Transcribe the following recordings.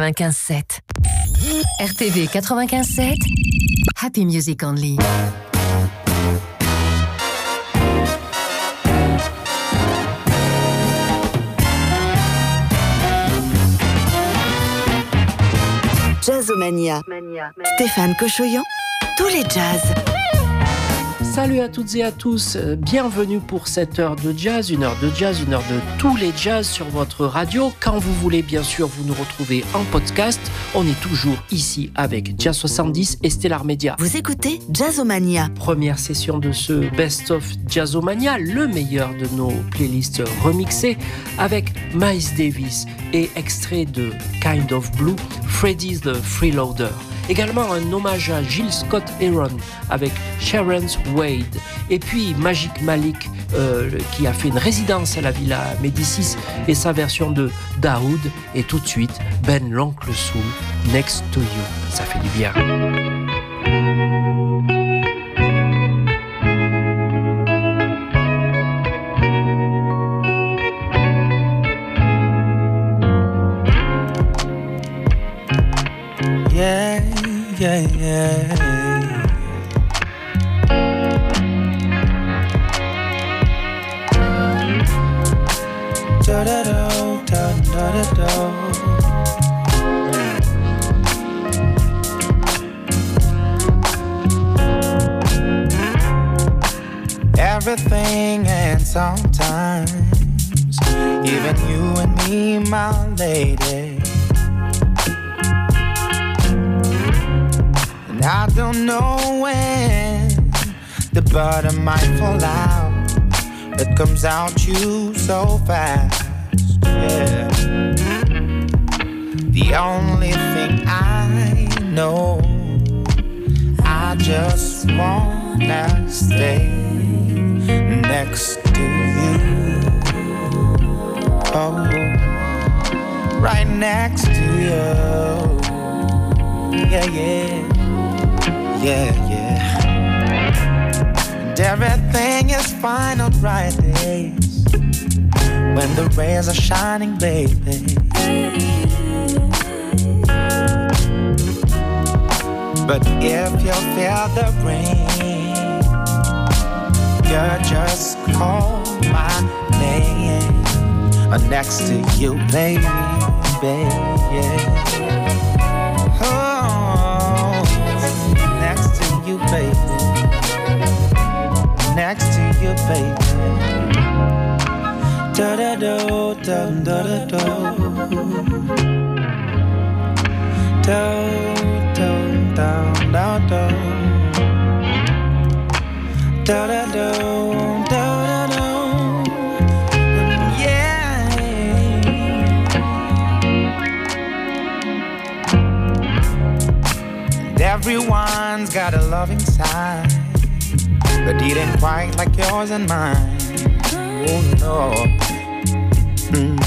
95.7. RTV 95.7. Happy Music Only. Jazzomania. Stéphane Cochoyan, tous les jazz. Salut à toutes et à tous, bienvenue pour cette heure de jazz, une heure de jazz, une heure de tous les jazz sur votre radio. Quand vous voulez, bien sûr, vous nous retrouvez en podcast. On est toujours ici avec Jazz 70 et Stellar Media. Vous écoutez Jazzomania. Première session de ce Best of Jazzomania, le meilleur de nos playlists remixées avec Miles Davis et extrait de Kind of Blue, Freddy's the Freeloader. Également un hommage à Gilles Scott Heron avec Sharon's Wade. Et puis Magic Malik euh, qui a fait une résidence à la Villa Médicis et sa version de Daoud. Et tout de suite Ben l'Oncle Soul, Next to You. Ça fait du bien. Yeah, yeah. Everything and sometimes, even you and me, my lady. And I don't know when the bottom might fall out. It comes out you so fast. Yeah. The only thing I know, I just wanna stay next to you. Oh, right next to you. Yeah, yeah yeah, yeah. And everything is fine on bright days when the rays are shining, baby. But if you feel the rain, you just call my name uh, next to you, baby. Yeah. You, baby. Da da do, da da da do. Do do da da do. Da da do, do. Yeah. Everyone's got a loving side, but it ain't quite like yours and mine. Oh no. Mm.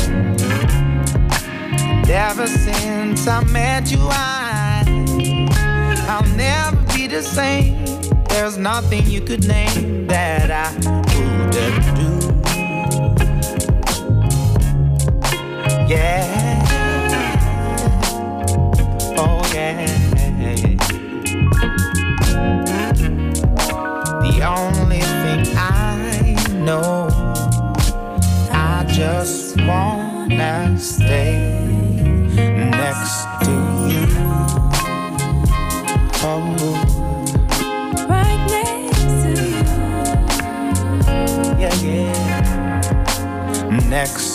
Ever since I met you, I, I'll never be the same. There's nothing you could name that I wouldn't do. Yeah. Stay next to you. Oh, right next to you. yeah, yeah. Next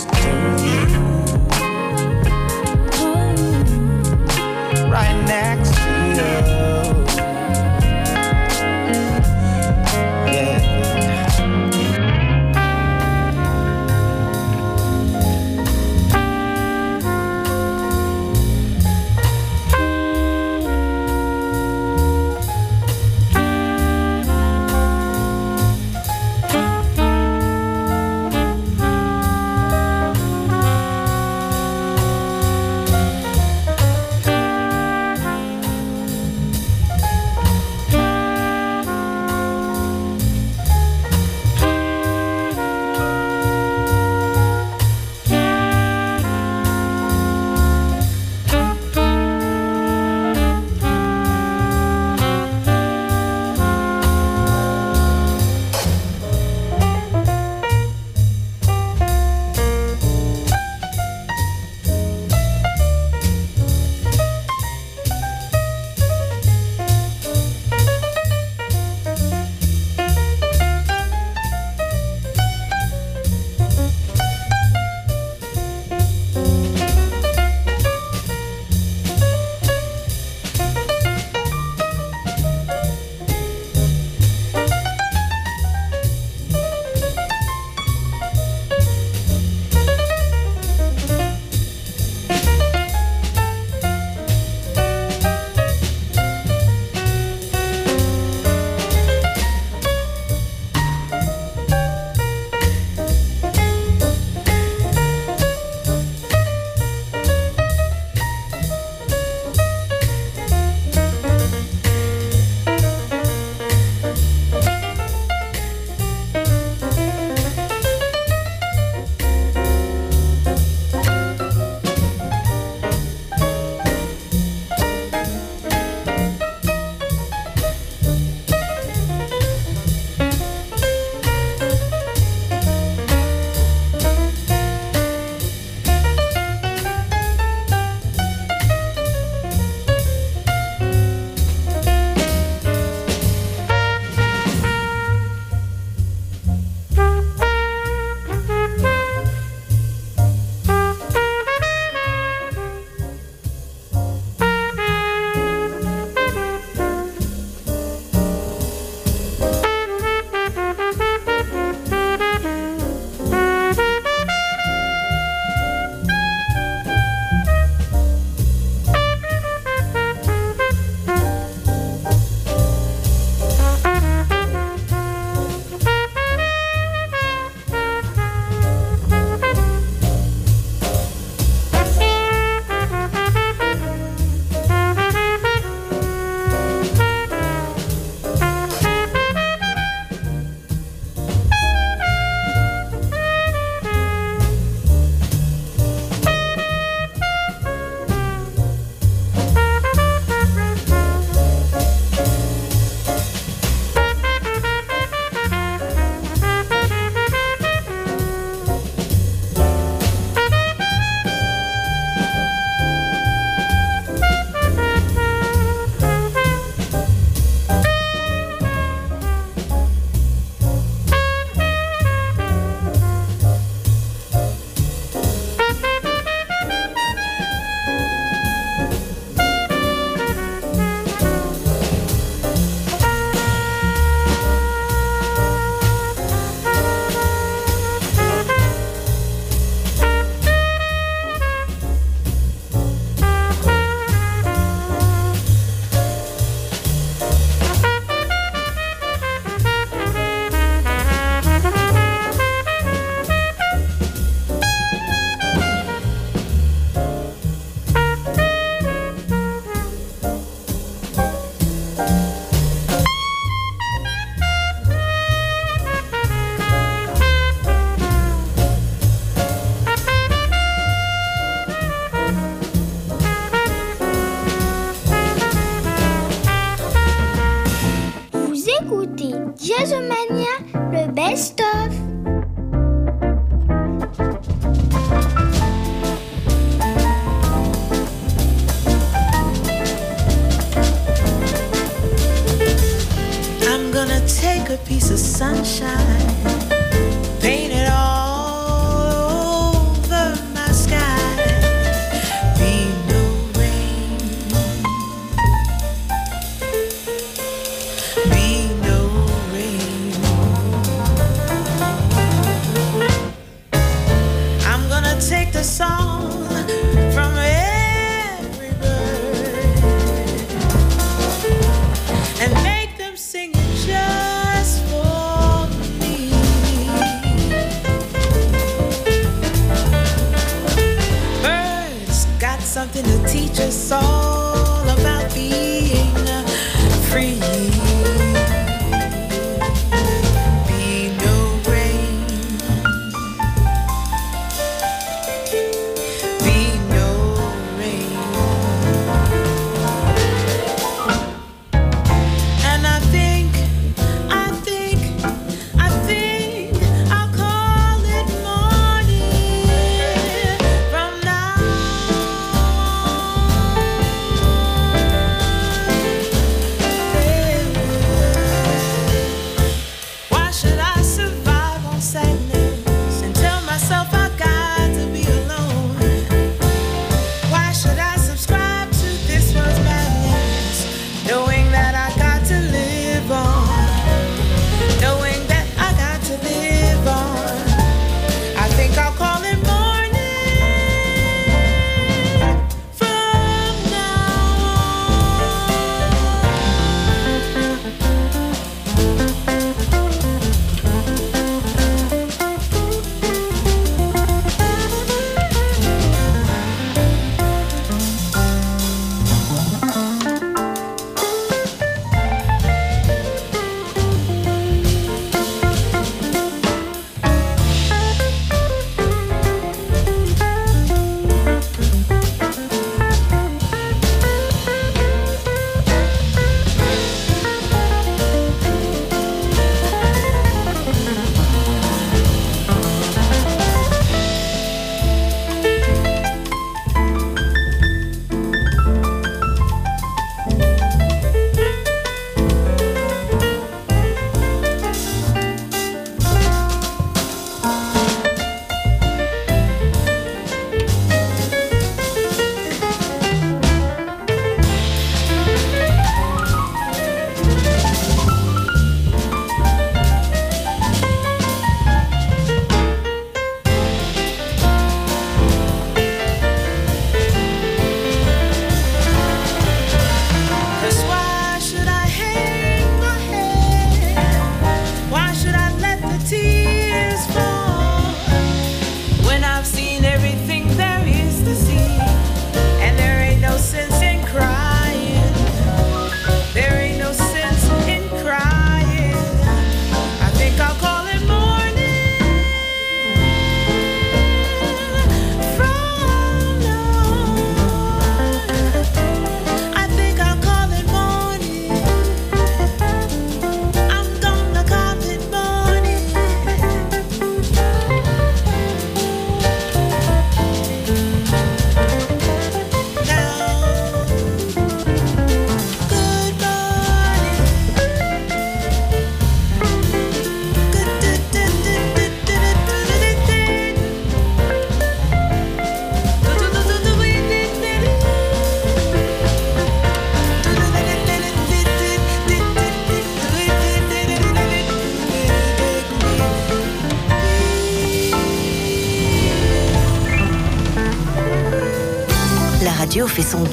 sunshine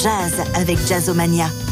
jazz avec Jazzomania.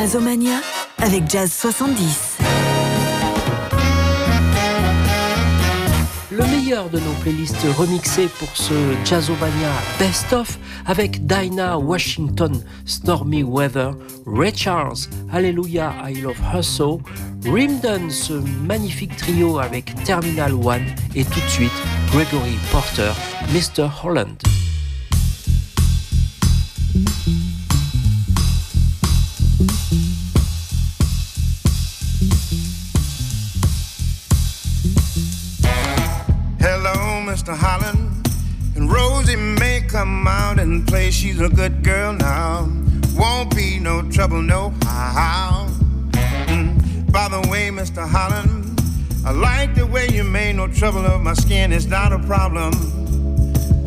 Jazzomania avec Jazz 70. Le meilleur de nos playlists remixées pour ce Jazzomania Best of avec Dinah Washington, Stormy Weather, Ray Charles, Hallelujah I Love Her So, Rimdon, ce magnifique trio avec Terminal One et tout de suite Gregory Porter, Mr. Holland. You made no trouble of my skin. It's not a problem,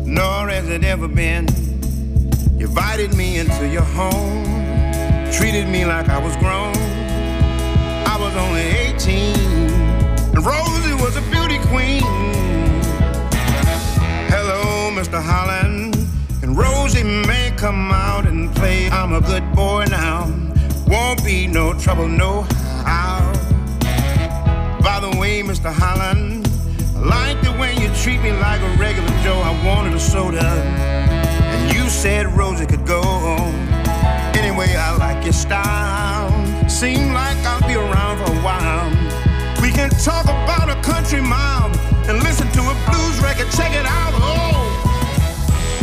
nor has it ever been. You invited me into your home, treated me like I was grown. I was only 18, and Rosie was a beauty queen. Hello, Mr. Holland. And Rosie may come out and play. I'm a good boy now. Won't be no trouble, no how. Mr. Holland, I like the way you treat me like a regular Joe. I wanted a soda, and you said Rosie could go. Anyway, I like your style. Seem like I'll be around for a while. We can talk about a country mile and listen to a blues record. Check it out. Oh.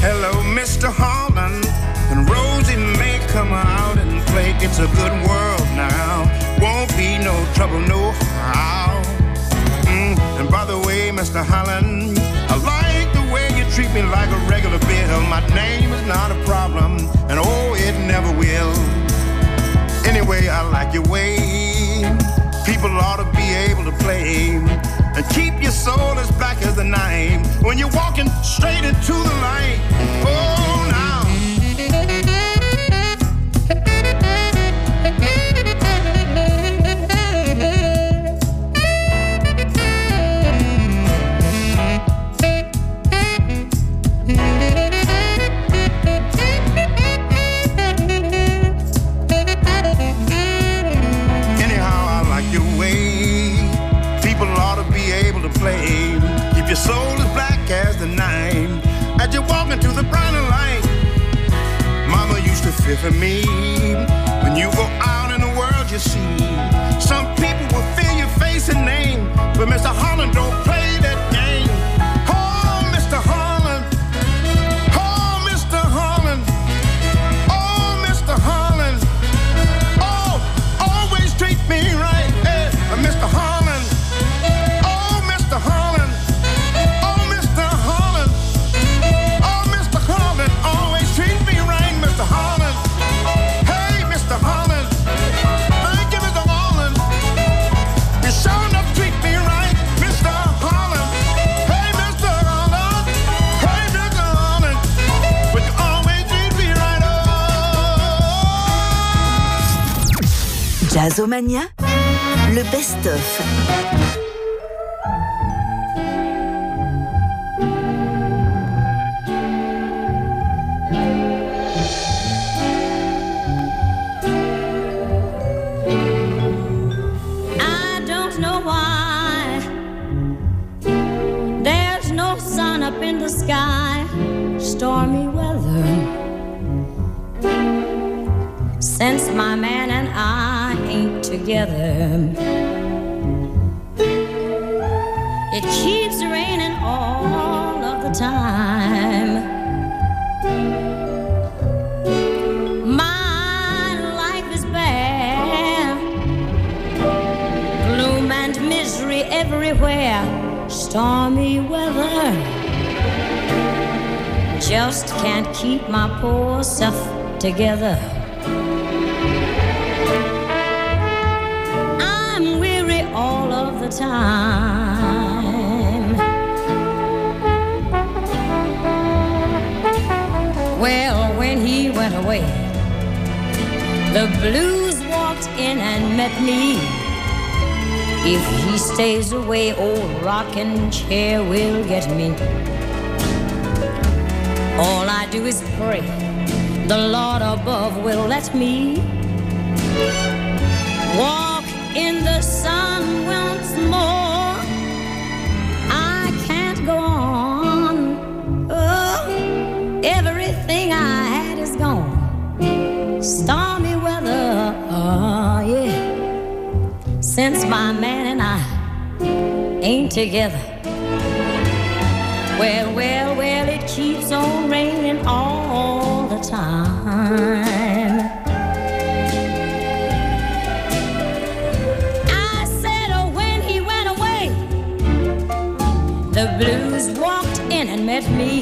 Hello, Mr. Holland. And Rosie may come out and play. It's a good world now. Won't be no trouble, no how. And by the way, Mr. Holland, I like the way you treat me like a regular bill. My name is not a problem, and oh, it never will. Anyway, I like your way. People ought to be able to play and keep your soul as black as the night when you're walking straight into the light. Oh, for me. When you go out in the world, you see some people will fear your face and name, but Mr. Holland don't Oh. Jazzomania, le best-of. Together, it keeps raining all of the time. My life is bare gloom and misery everywhere, stormy weather. Just can't keep my poor self together. Time. Well, when he went away, the blues walked in and met me. If he stays away, old rocking chair will get me. All I do is pray the Lord above will let me sun Since my man and I ain't together. Well, well, well, it keeps on raining all the time. Met me.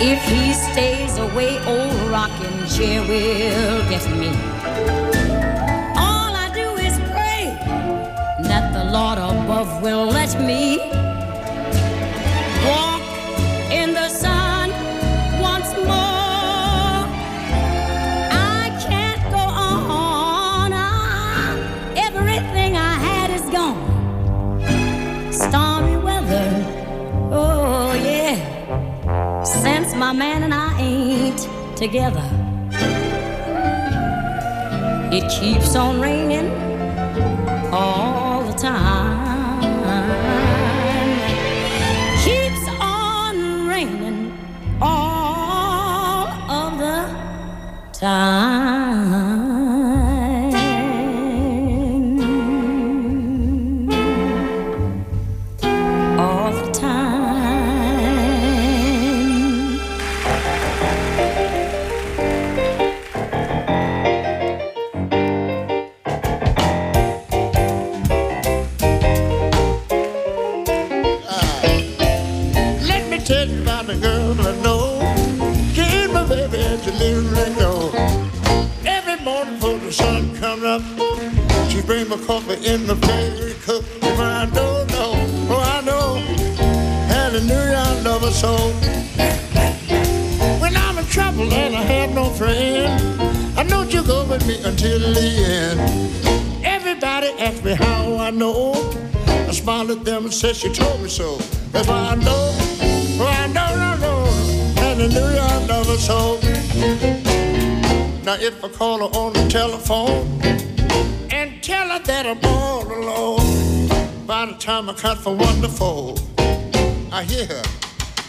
If he stays away, old rocking chair will get me. All I do is pray that the Lord above will let me my man and I ain't together, it keeps on raining all the time keeps on raining all of the time. By the time I cut to four, I hear her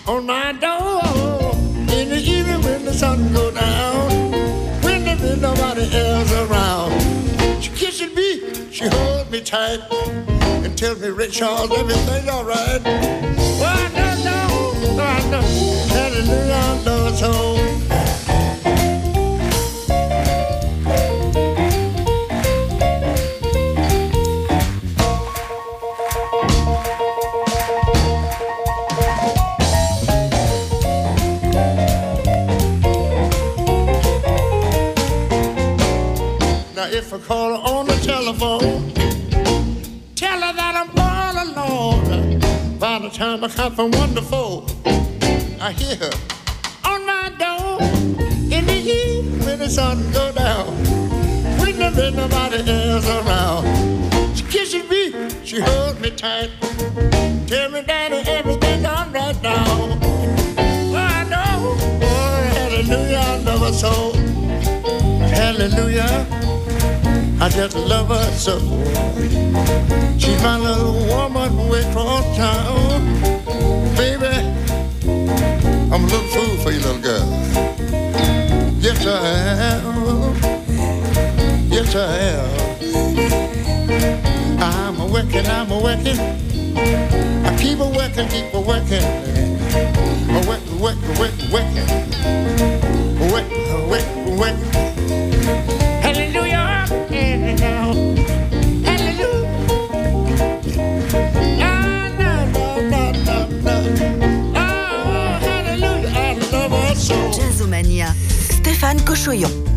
on my door in the evening when the sun go down, when there nobody else around. She kisses me, she holds me tight, and tells me, Ray Charles, on the telephone, tell her that I'm all alone. By the time I come from wonderful, I hear her on my door in the evening when the sun go down. When there ain't nobody else around, she kisses me, she holds me tight, tell me, Daddy, everything's all right now. I know, oh, hallelujah, I her so. Hallelujah. I just love her so. She's my little woman way across town. Baby, I'm a little fool for you, little girl. Yes, I am. Yes, I am. I'm a working, I'm a working. I keep a working, keep a working. A working, working, working, working. 睡友。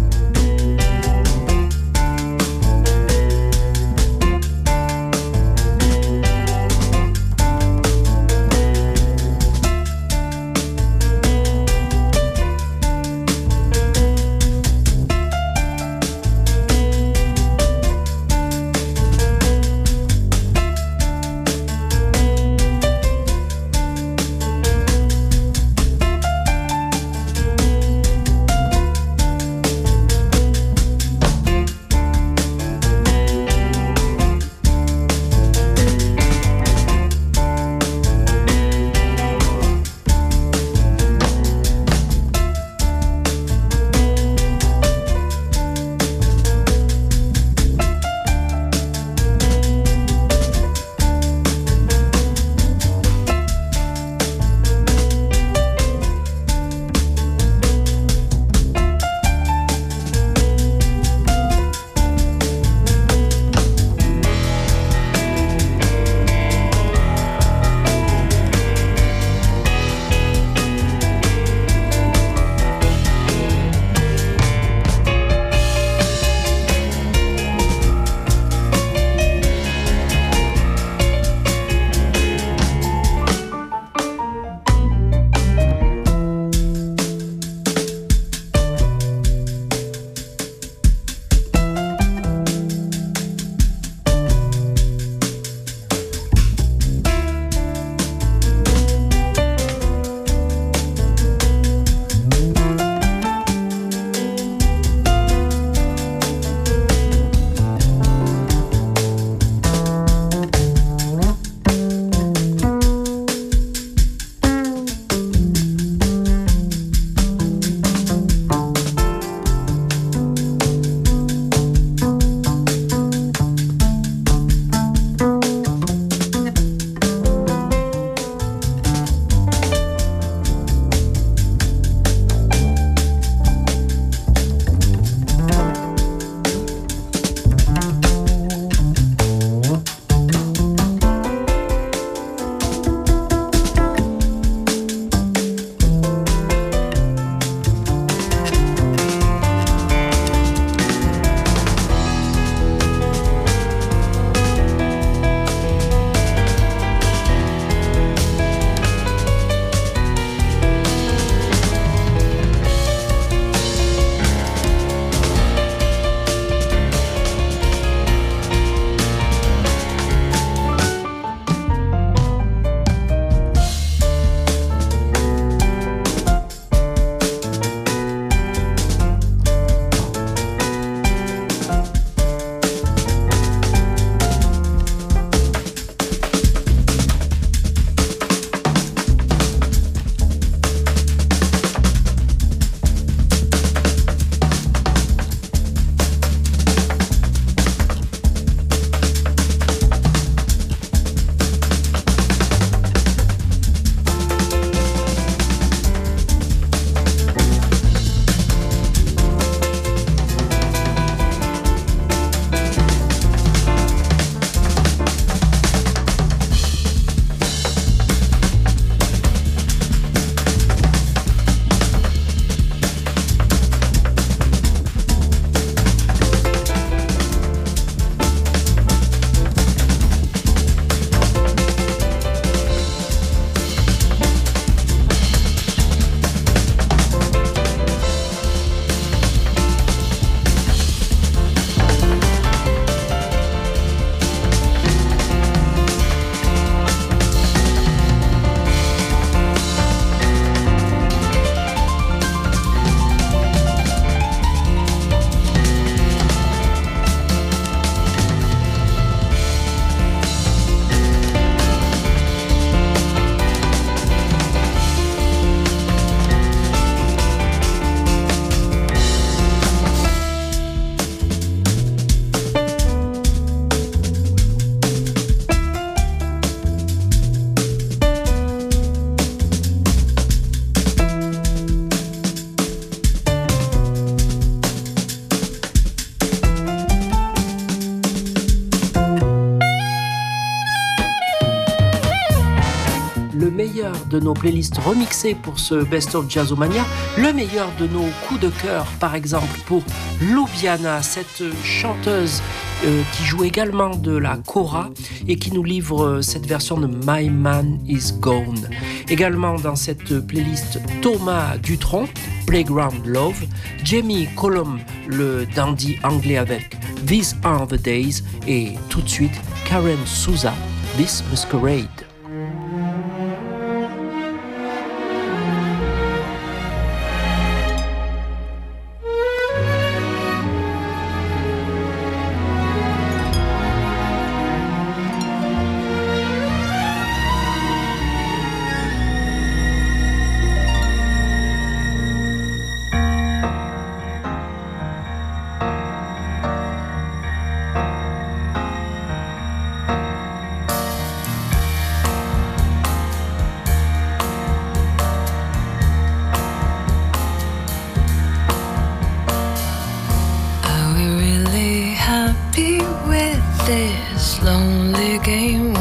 Playlists remixées pour ce Best of Jazzomania, le meilleur de nos coups de cœur, par exemple pour Lubiana, cette chanteuse euh, qui joue également de la kora et qui nous livre euh, cette version de My Man Is Gone. Également dans cette playlist Thomas Dutronc, Playground Love, Jamie Colum, le dandy anglais avec These Are the Days et tout de suite Karen Souza, This Masquerade. Leaving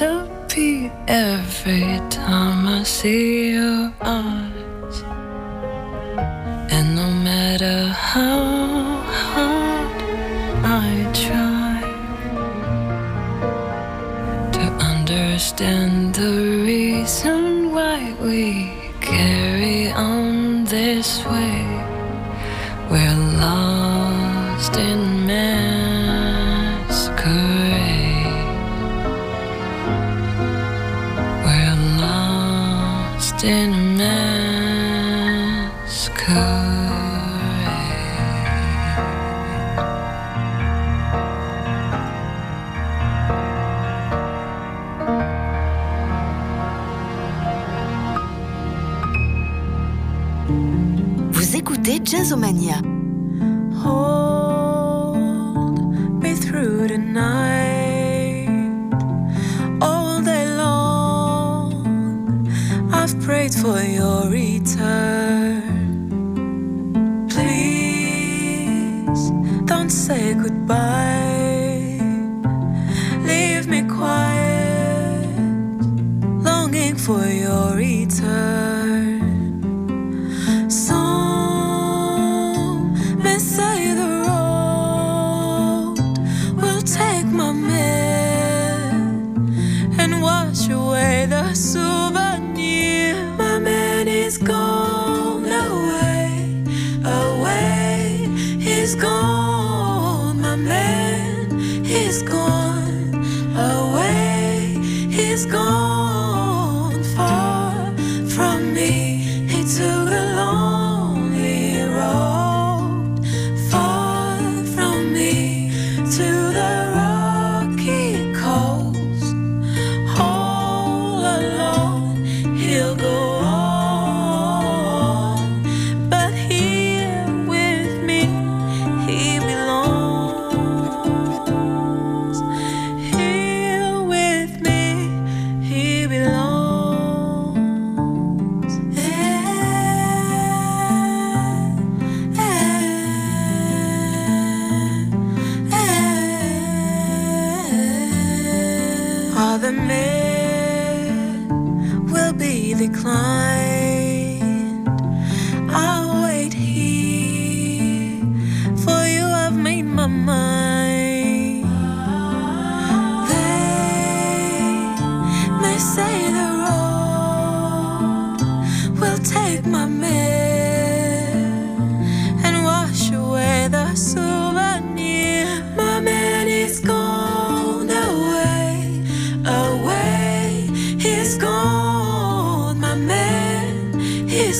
disappear every time I see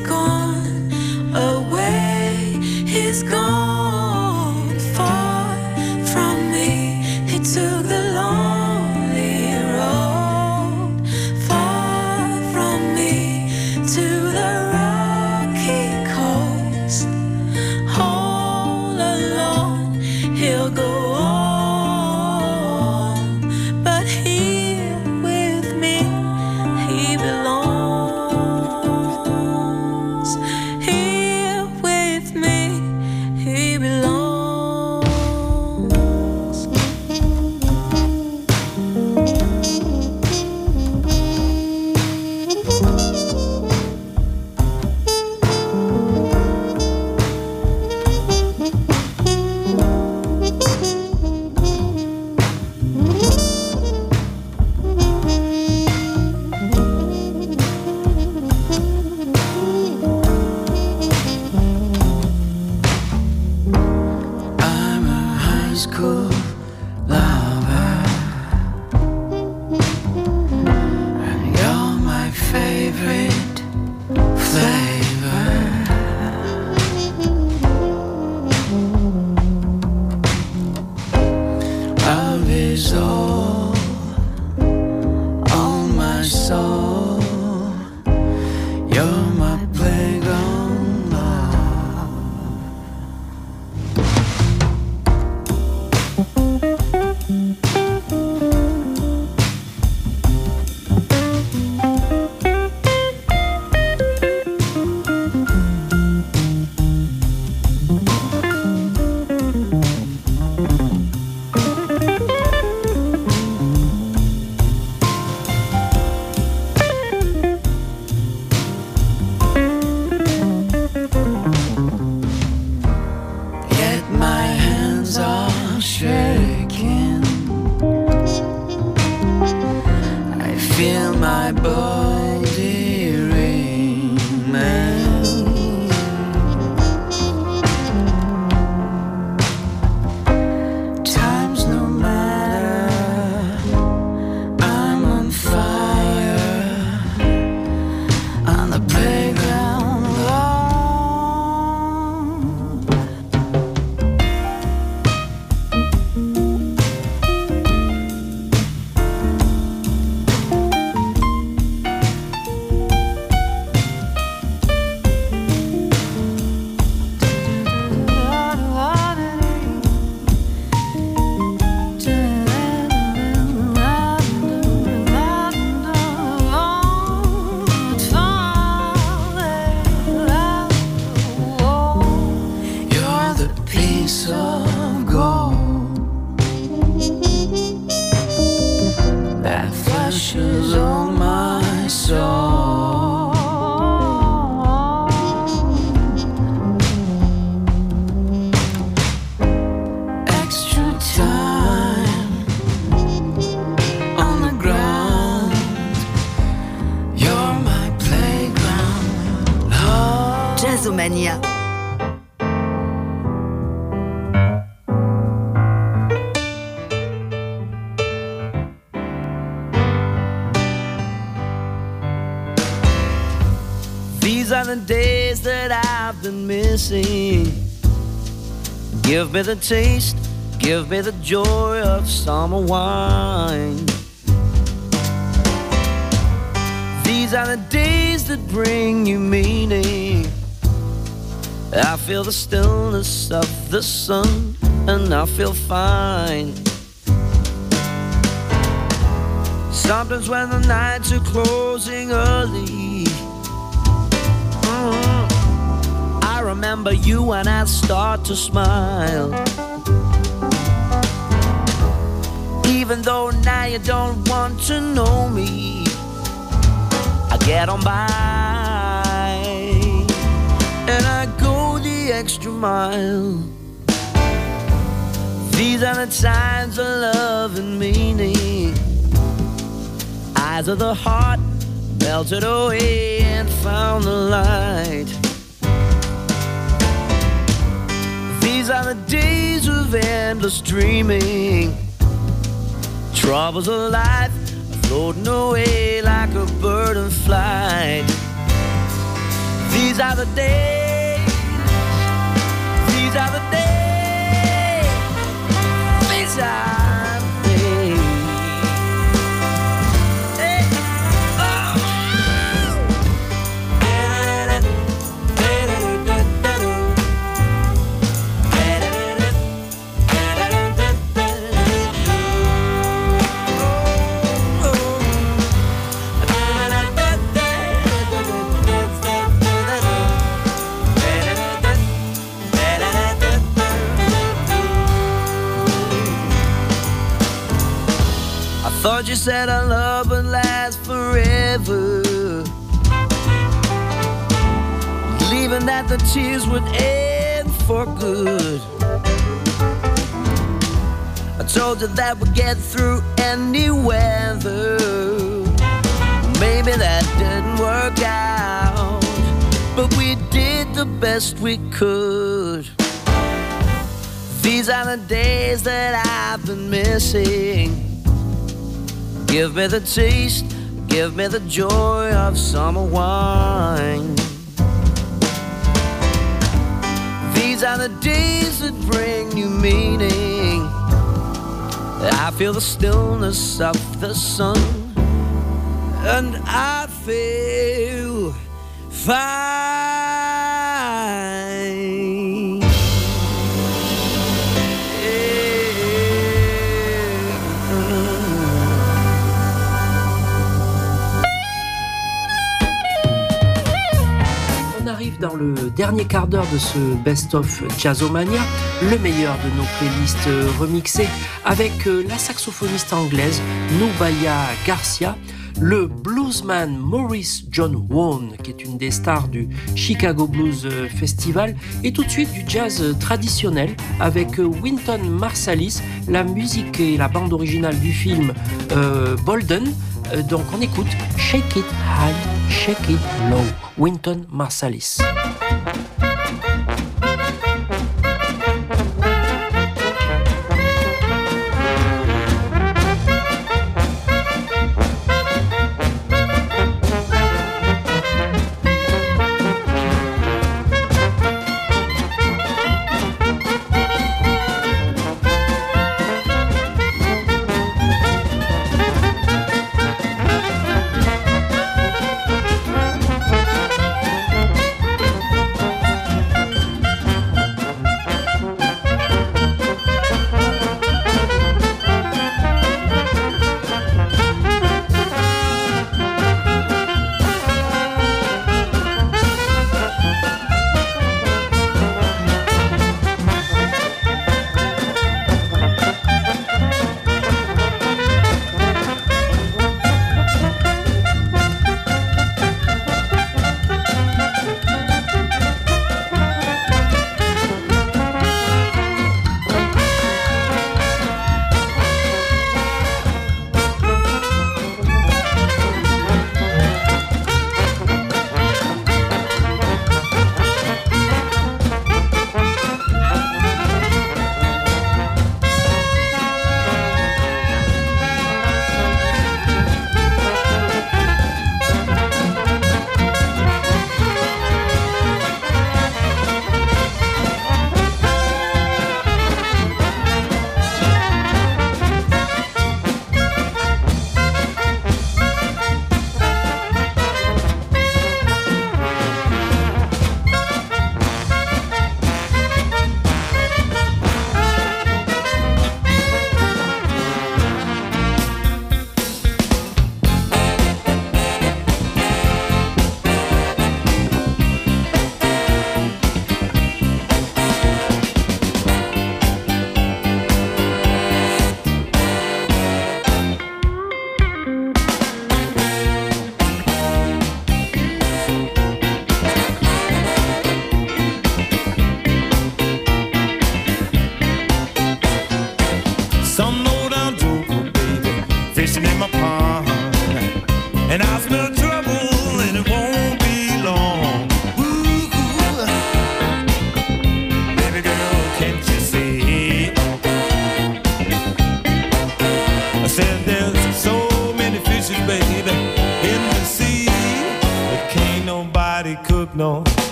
gone away. Jazzomania. These are the days that I've been missing. Give me the taste, give me the joy of summer wine. These are the days that bring you meaning. I feel the stillness of the sun and I feel fine. Sometimes when the nights are closing early, mm, I remember you and I start to smile. Even though now you don't want to know me, I get on by extra mile. These are the times of love and meaning. Eyes of the heart melted away and found the light. These are the days of endless dreaming. Troubles of life floating away like a bird in flight. These are the days. These are the days. These are said our love would last forever. Believing that the tears would end for good. I told you that we'd get through any weather. Maybe that didn't work out, but we did the best we could. These are the days that I've been missing. Give me the taste, give me the joy of summer wine. These are the days that bring new meaning. I feel the stillness of the sun, and I feel fine. Dans le dernier quart d'heure de ce best-of Jazzomania, le meilleur de nos playlists euh, remixées, avec euh, la saxophoniste anglaise Nubaya Garcia, le bluesman Maurice John Wone, qui est une des stars du Chicago Blues euh, Festival, et tout de suite du jazz traditionnel avec Wynton Marsalis, la musique et la bande originale du film Bolden. Donc on écoute Shake It High, Shake It Low, Wynton Marsalis.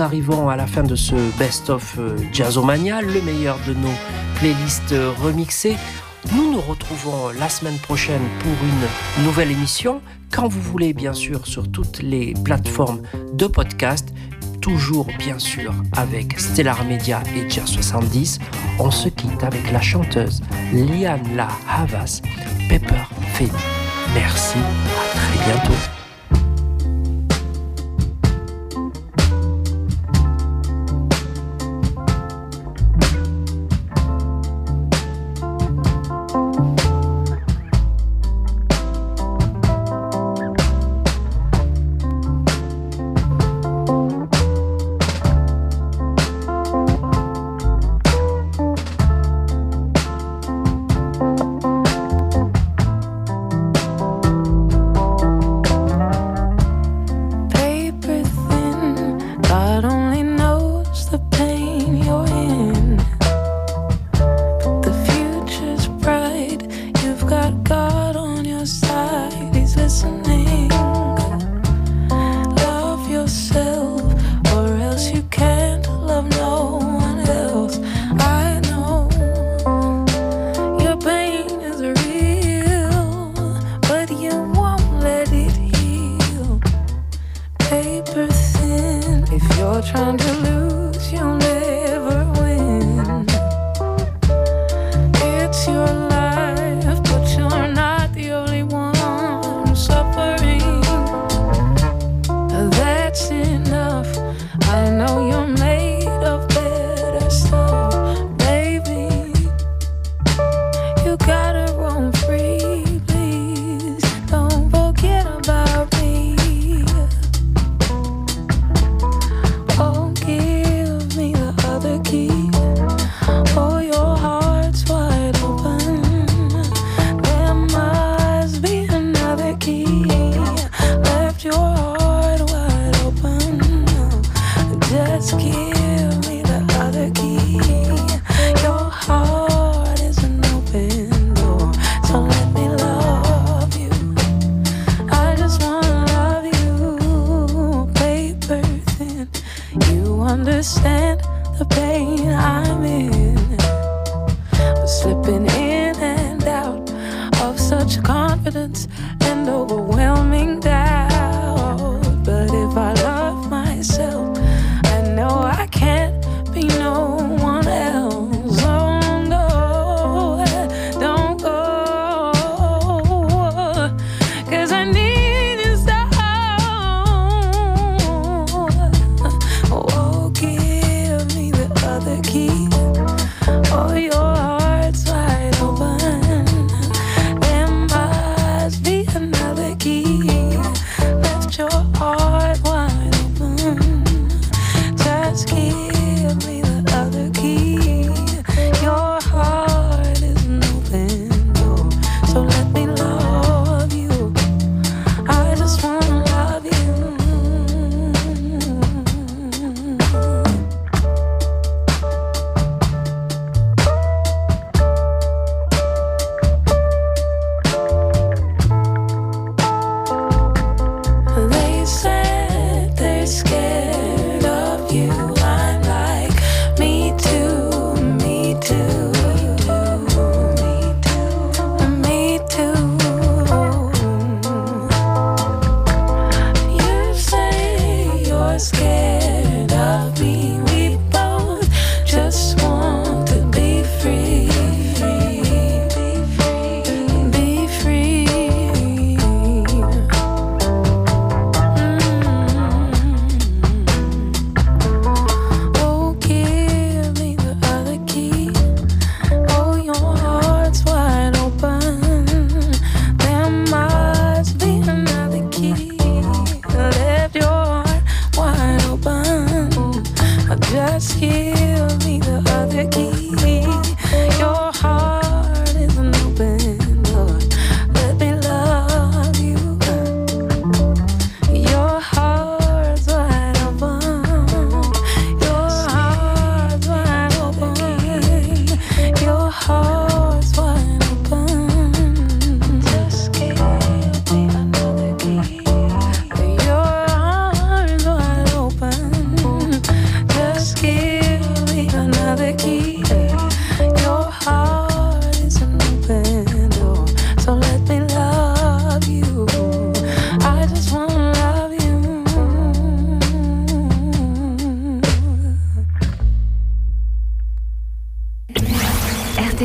Arrivons à la fin de ce best-of euh, Jazzomania, le meilleur de nos playlists remixées. Nous nous retrouvons la semaine prochaine pour une nouvelle émission, quand vous voulez bien sûr sur toutes les plateformes de podcast, toujours bien sûr avec Stellar Media et Jazz 70. On se quitte avec la chanteuse Liane La Havas, Pepper Femi. Merci, à très bientôt.